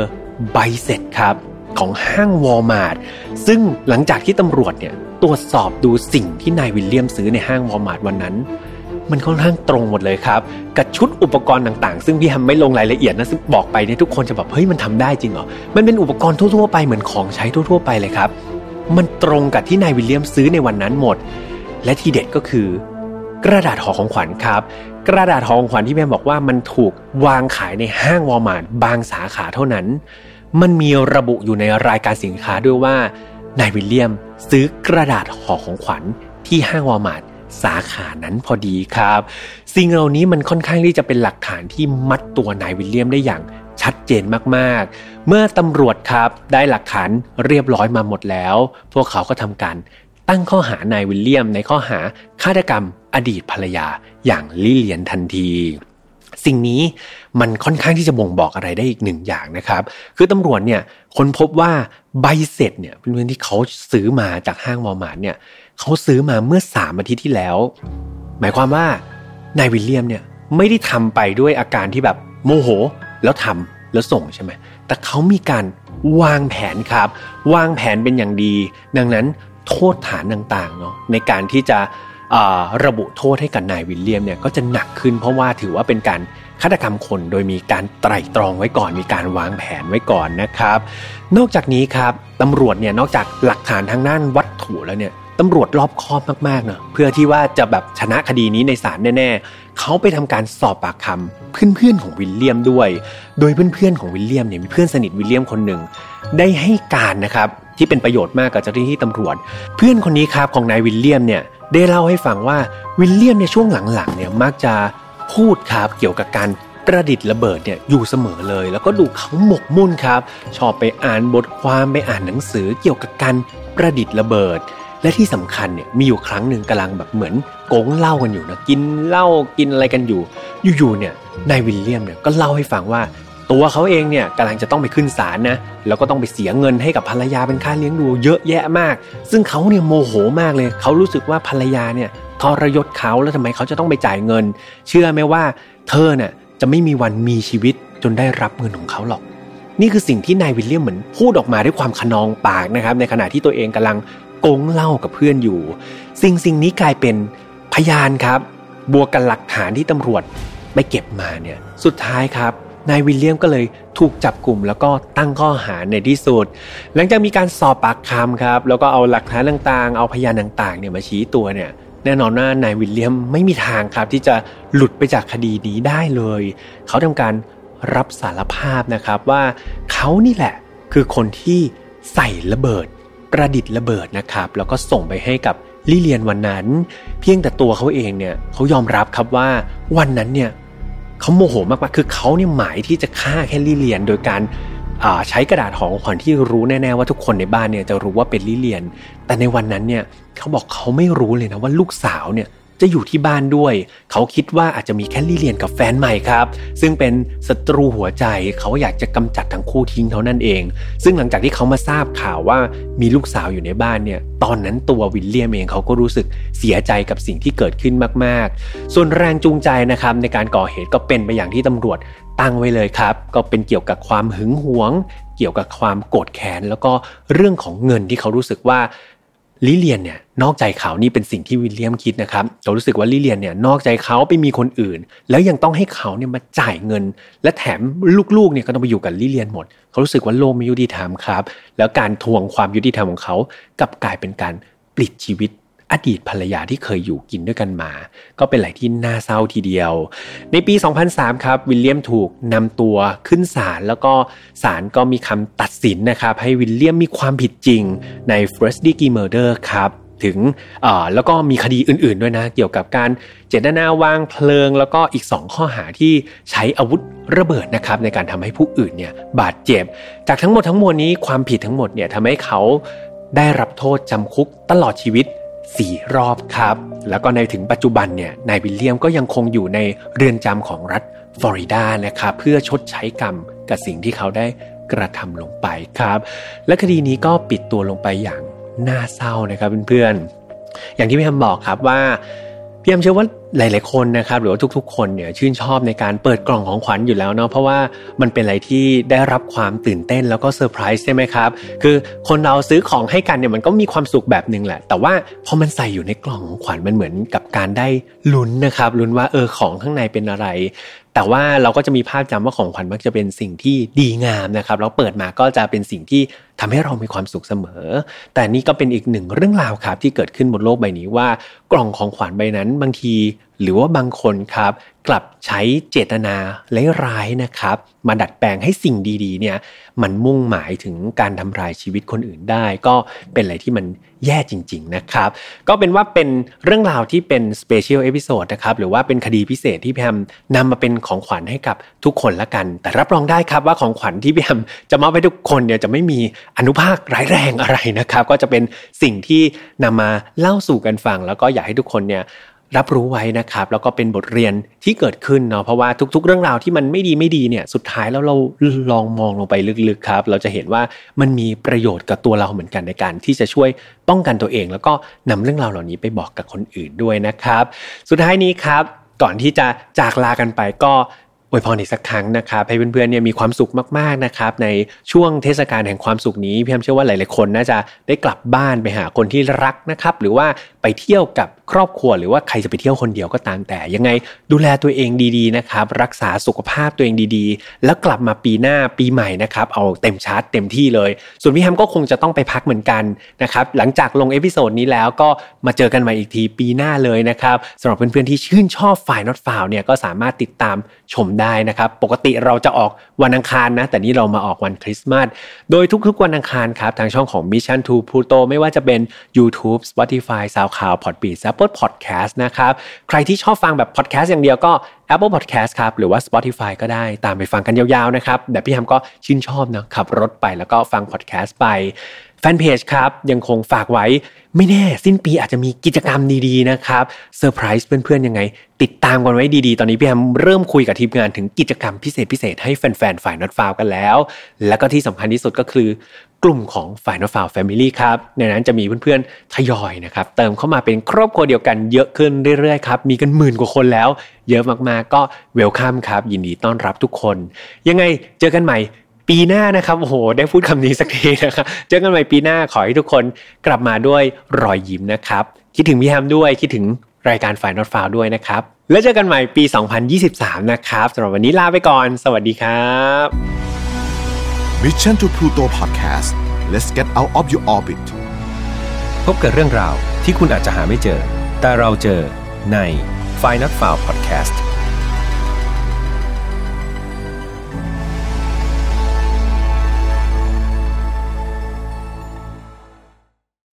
ใบเสร็จครับของห้างวอลมาร์ทซึ่งหลังจากที่ตำรวจเนี่ยตรวจสอบดูสิ่งที่นายวิลเลียมซื้อในห้างวอลมาร์ทวันนั้น มันค่อนข้างตรงหมดเลยครับ กับชุดอุปกรณ์ต่างๆ ซึ่งพี่แฮมไม่ลงรายละเอียดนะซึ่งบอกไปเนี่ยทุกคนจะแบบเฮ้ยมันทำได้จริงเหรอ มันเป็นอุปกรณ์ทั่วๆไปเหมือนของใช้ทั่วๆไปเลยครับ มันตรงกับที่นายวิลเลียมซื้อในวันนั้นหมด และทีเด็ดก็คือ กระดาษห่อของขวัญครับ กระดาษห่อของขวัญที่แม่บอกว่ามันถูกวางขายในห้างวอลมาร์ทบางสาขาเท่านั้น มันมีระบุอยู่ในรายการสินค้าด้วยว่านายวิลเลียมซื้อกระดาษห่อของขวัญที่ห้างวอลมาร์ท สาขานั้นพอดีครับ สิ่งเหล่านี้มันค่อนข้างที่จะเป็นหลักฐานที่มัดตัวนายวิลเลียมได้อย่างชัดเจนมากๆ เมื่อตำรวจครับได้หลักฐานเรียบร้อยมาหมดแล้ว พวกเขาก็ทำการตั้งข้อหานายวิลเลียมในข้อหาฆาตกรรมอดีตภรรยาอย่างลิเลียนทันทีสิ่งนี้มันค่อนข้างที่จะบ่งบอกอะไรได้อีกหนึ่งอย่างนะครับ คือตำรวจเนี่ยค้นพบว่าใบเสร็จเนี่ยเป็นเรื่องที่เขาซื้อมาจากห้างวอลมาร์ทเนี่ย เขาซื้อมาเมื่อสามอาทิตย์ที่แล้ว หมายความว่านายวิลเลียมเนี่ยไม่ได้ทำไปด้วยอาการที่แบบโมโห แล้วทำแล้วส่งใช่ไหมแต่เขามีการวางแผนครับ วางแผนเป็นอย่างดี ดังนั้นโทษฐานต่างๆเนาะในการที่จะระบุโทษให้กับนายวิลเลียมเนี่ยก็จะหนักขึ้นเพราะว่าถือว่าเป็นการฆาตกรรมคนโดยมีการไตร่ตรองไว้ก่อนมีการวางแผนไว้ก่อนนะครับ นอกจากนี้ครับตำรวจเนี่ยนอกจากหลักฐานทางด้านวัตถุแล้วเนี่ย ตำรวจรอบคอบมากๆเนะเพื่อที่ว่าจะแบบชนะคดีนี้ในศาลแน่ๆเขาไปทำการสอบปากคำเพื่อนๆของวิลเลียมด้วย โดยเพื่อนๆของวิลเลียมเนี่ยมีเพื่อนสนิทวิลเลียมคนหนึ่งได้ให้การนะครับที่เป็นประโยชน์มากกับเจ้าหน้าที่ตำรวจ เพื่อนคนนี้ครับของนายวิลเลียมเนี่ยได้เล่าให้ฟังว่าวิลเลียมในช่วงหลังๆเนี่ยมักจะพูดครับเกี่ยวกับการประดิษฐ์ระเบิดเนี่ยอยู่เสมอเลย แล้วก็ดูเขาหมกมุ่นครับ ชอบไปอ่านบทความไปอ่านหนังสือเกี่ยวกับการประดิษฐ์ระเบิด และที่สำคัญเนี่ยมีอยู่ครั้งหนึ่งกำลังแบบเหมือนโกงเหล้ากันอยู่นะกินเหล้ากินอะไรกันอยู่ อยู่ๆเนี่ยนายวิลเลียมเนี่ยก็เล่าให้ฟังว่าตัวเขาเองเนี่ยกำลังจะต้องไปขึ้นศาลนะแล้วก็ต้องไปเสียเงินให้กับภรรยาเป็นค่าเลี้ยงดูเยอะแยะมาก ซึ่งเขาเนี่ยโมโหมากเลย เขารู้สึกว่าภรรยาเนี่ยทรยศเขาแล้วทำไมเขาจะต้องไปจ่ายเงิน เชื่อไหมว่าเธอเนี่ยจะไม่มีวันมีชีวิตจนได้รับเงินของเขาหรอก นี่คือสิ่งที่นายวิลเลียมเหมือนพูดออกมาด้วยความขนองปากนะครับในขณะที่ตัวเองกำลัง กงเล่ากับเพื่อนอยู่ สิ่งสิ่งนี้กลายเป็นพยานครับ บวกกับหลักฐานที่ตำรวจไปเก็บมาเนี่ย สุดท้ายครับ นายวิลเลียมก็เลยถูกจับกลุ่ม แล้วก็ตั้งข้อหาในที่สุด หลังจากมีการสอบปากคำครับ แล้วก็เอาหลักฐานต่างๆ เอาพยานต่างๆเนี่ยมาชี้ตัวเนี่ยแน่นอนว่านายวิลเลียมไม่มีทางครับ ที่จะหลุดไปจากคดีนี้ได้เลย เขาทำการรับสารภาพนะครับว่าเขานี่แหละคือคนที่ใส่ระเบิด ประดิษฐ์ระเบิดนะครับ แล้วก็ส่งไปให้กับลิเลียนวันนั้น เพียงแต่ตัวเขาเองเนี่ยเขายอมรับครับว่าวันนั้นเนี่ยเขาโมโหมากๆคือเขาเนี่ยหมายที่จะฆ่าแค่ลิเลียน โดยการใช้กระดาษห่อของขวัญที่รู้แน่ๆว่าทุกคนในบ้านเนี่ยจะรู้ว่าเป็นลิเลียน แต่ในวันนั้นเนี่ยเขาบอกเขาไม่รู้เลยนะว่าลูกสาวเนี่ย จะอยู่ที่บ้านด้วย เขาคิดว่าอาจจะมีแค่ลี่เลียนกับแฟนใหม่ครับ ซึ่งเป็นศัตรูหัวใจ เขาอยากจะกำจัดทั้งคู่ทิ้งเท่านั้นเอง ซึ่งหลังจากที่เขามาทราบข่าวว่ามีลูกสาวอยู่ในบ้านเนี่ย ตอนนั้นตัววิลเลียมเองเขาก็รู้สึกเสียใจกับสิ่งที่เกิดขึ้นมาก ๆ ส่วนแรงจูงใจนะครับในการก่อเหตุก็เป็นไปอย่างที่ตำรวจตั้งไว้เลยครับ ก็เป็นเกี่ยวกับความหึงหวง เกี่ยวกับความโกรธแค้นแล้วก็เรื่องของเงินที่เขารู้สึกว่า ลิเลียนเนี่ยนอกใจเขานี่เป็นสิ่งที่วิลเลียมคิดนะครับเขารู้สึกว่าลิเลียนเนี่ยนอกใจเขาไปมีคนอื่น แล้วยังต้องให้เขาเนี่ยมาจ่ายเงิน และแถมลูกๆเนี่ยก็ต้องไปอยู่กับลิเลียนหมด เขารู้สึกว่าโลกไม่ยุติธรรมครับ แล้วการทวงความยุติธรรมของเขากลับกลายเป็นการปลิดชีวิต อดีตภรรยาที่เคยอยู่กินด้วยกันมา ก็เป็นอะไรที่น่าเศร้าทีเดียว ในปี 2003 ครับ วิลเลียมถูกนำตัวขึ้นศาลแล้วก็ศาลก็มีคำตัดสินนะครับ ให้วิลเลียมมีความผิดจริงใน First Degree Murder ครับถึงแล้วก็มีคดีอื่นๆด้วยนะ เกี่ยวกับการเจตนาวางเพลิง แล้วก็อีก 2 ข้อหาที่ใช้อาวุธระเบิดนะครับในการทำให้ผู้อื่นเนี่ยบาดเจ็บ จากทั้งหมดทั้งมวลนี้ความผิดทั้งหมดเนี่ยทำให้เขาได้รับโทษจำคุกตลอดชีวิต 4 รอบครับ แล้วก็ในถึงปัจจุบันเนี่ยนายวิลเลียมก็ยังคงอยู่ในเรือนจำของรัฐฟลอริดานะครับเพื่อชดใช้กรรมกับสิ่งที่เขาได้กระทำลงไปครับ และคดีนี้ก็ปิดตัวลงไปอย่างน่าเศร้านะครับเพื่อนๆอย่างที่พี่ทำบอกครับว่า พี่แอมเชื่อว่าหลาย ๆ คนนะครับหรือว่าทุก ๆ คนเนี่ยชื่นชอบในการเปิดกล่องของขวัญอยู่แล้วเนาะเพราะว่ามันเป็นอะไรที่ได้รับความตื่นเต้นแล้วก็เซอร์ไพรส์ใช่ไหมครับ คือคนเราซื้อของให้กันเนี่ยมันก็มีความสุขแบบหนึ่งแหละ แต่ว่าพอมันใส่อยู่ในกล่องของขวัญมันเหมือนกับการได้ลุ้นนะครับลุ้นว่าเออของข้างในเป็นอะไร แต่ว่าเราก็จะมีภาพจำว่าของขวัญมักจะเป็นสิ่งที่ดีงามนะครับแล้วเปิดมาก็จะเป็นสิ่งที่ทำให้เรามีความสุขเสมอ แต่นี่ก็เป็นอีกหนึ่งเรื่องราวครับที่เกิดขึ้นบนโลกใบนี้ว่า กล่องของขวัญใบนั้นบางที หรือว่าบางคนครับกลับใช้เจตนาร้ายๆนะครับ มาดัดแปลงให้สิ่งดีๆเนี่ยมันมุ่งหมายถึงการทำลายชีวิตคนอื่นได้ ก็เป็นอะไรที่มันแย่จริง ๆนะครับ ก็เป็นว่าเป็นเรื่องราวที่เป็น special episode นะครับหรือว่าเป็นคดีพิเศษที่พี่แฮมนำมาเป็นของขวัญให้กับทุกคนละกัน แต่รับรองได้ครับว่าของขวัญที่พี่แฮมจะมอบให้ทุกคนเนี่ยจะไม่มีอนุภาคร้ายแรงอะไรนะครับ ก็จะเป็นสิ่งที่นำมาเล่าสู่กันฟัง แล้วก็อยากให้ทุกคนเนี่ย รับรู้ไว้นะครับ แล้วก็เป็นบทเรียนที่เกิดขึ้นเนาะเพราะว่าทุก ๆ เรื่องราวที่มันไม่ดีไม่ดีเนี่ยสุดท้ายแล้วเราลองมองลงไปลึกๆครับ เราจะเห็นว่ามันมีประโยชน์กับตัวเราเหมือนกันในการที่จะช่วยป้องกันตัวเอง แล้วก็นำเรื่องราวเหล่านี้ไปบอกกับคนอื่นด้วยนะครับ สุดท้ายนี้ครับก่อนที่จะจากลากันไปก็ อวยพรอีกสักครั้งนะครับให้เพื่อนๆเนี่ยมีความสุขมากๆนะครับในช่วงเทศกาลแห่งความสุขนี้พี่แอมเชื่อว่าหลายๆคนน่าจะได้กลับบ้านไปหาคนที่รักนะครับหรือว่าไปเที่ยวกับครอบครัว หรือว่าใครจะไปเที่ยวคนเดียวก็ตามแต่ ยังไงดูแลตัวเองดีๆนะครับรักษาสุขภาพตัวเองดีๆ แล้วกลับมาปีหน้าปีใหม่นะครับเอาเต็มชาร์จเต็มที่เลย ส่วนพี่แฮมก็คงจะต้องไปพักเหมือนกันนะครับหลังจากลง episode นี้แล้วก็มาเจอกันใหม่อีกทีปีหน้าเลยนะครับสำหรับเพื่อนๆที่ชื่นชอบ File Not Found เนี่ยก็สามารถติดตามชมได้นะครับ ปกติเราจะออกวันอังคารนะ แต่นี้เรามาออกวันคริสต์มาส โดยทุกๆวันอังคารครับ ทางช่องของ Mission to Pluto ไม่ว่าจะเป็น YouTube Spotify SoundCloud Podbean Apple Podcast นะครับ ใครที่ชอบฟังแบบ podcast อย่างเดียวก็ Apple Podcast ครับ หรือว่า Spotify ก็ได้ตามไปฟังกันยาวๆนะครับแต่พี่แฮมก็ชื่นชอบนะขับรถไปแล้วก็ฟัง podcast ไป แฟนเพจครับยังคงฝากไว้ไม่แน่ สิ้นปีอาจจะมีกิจกรรมดีๆนะครับเซอร์ไพรส์เพื่อนๆยังไง ติดตามกันไว้ดีๆ ตอนนี้พี่แฮมเริ่มคุยกับทีมงานถึงกิจกรรมพิเศษพิเศษให้แฟนๆ File Not Found กันแล้ว แล้วก็ที่สำคัญที่สุดก็คือกลุ่มของ File Not Found Family ครับในนั้นจะมีเพื่อนๆทยอยนะครับเติมเข้ามาเป็นครอบครัวเดียวกันเยอะขึ้นเรื่อยๆครับมีกันหมื่นกว่าคนแล้ว เยอะมากๆก็เวลคัมครับยินดีต้อนรับทุกคน ยังไงเจอกันใหม่ ปีหน้านะครับโอ้โหได้พูดคำนี้สักทีนะครับเจอกันใหม่ปีหน้าขอให้ทุกคนกลับมาด้วยรอยยิ้มนะครับ คิดถึงพี่แฮมด้วยคิดถึงรายการฝ่ายนอตฟาวด้วยนะครับ แล้วเจอกันใหม่ปี 2023 นะครับสำหรับวันนี้ลาไปก่อน สวัสดีครับ Mission to Pluto Podcast let's get out of your orbit พบกับเรื่องราวที่คุณอาจจะหาไม่เจอ แต่เราเจอใน f i n a l f i l e Podcast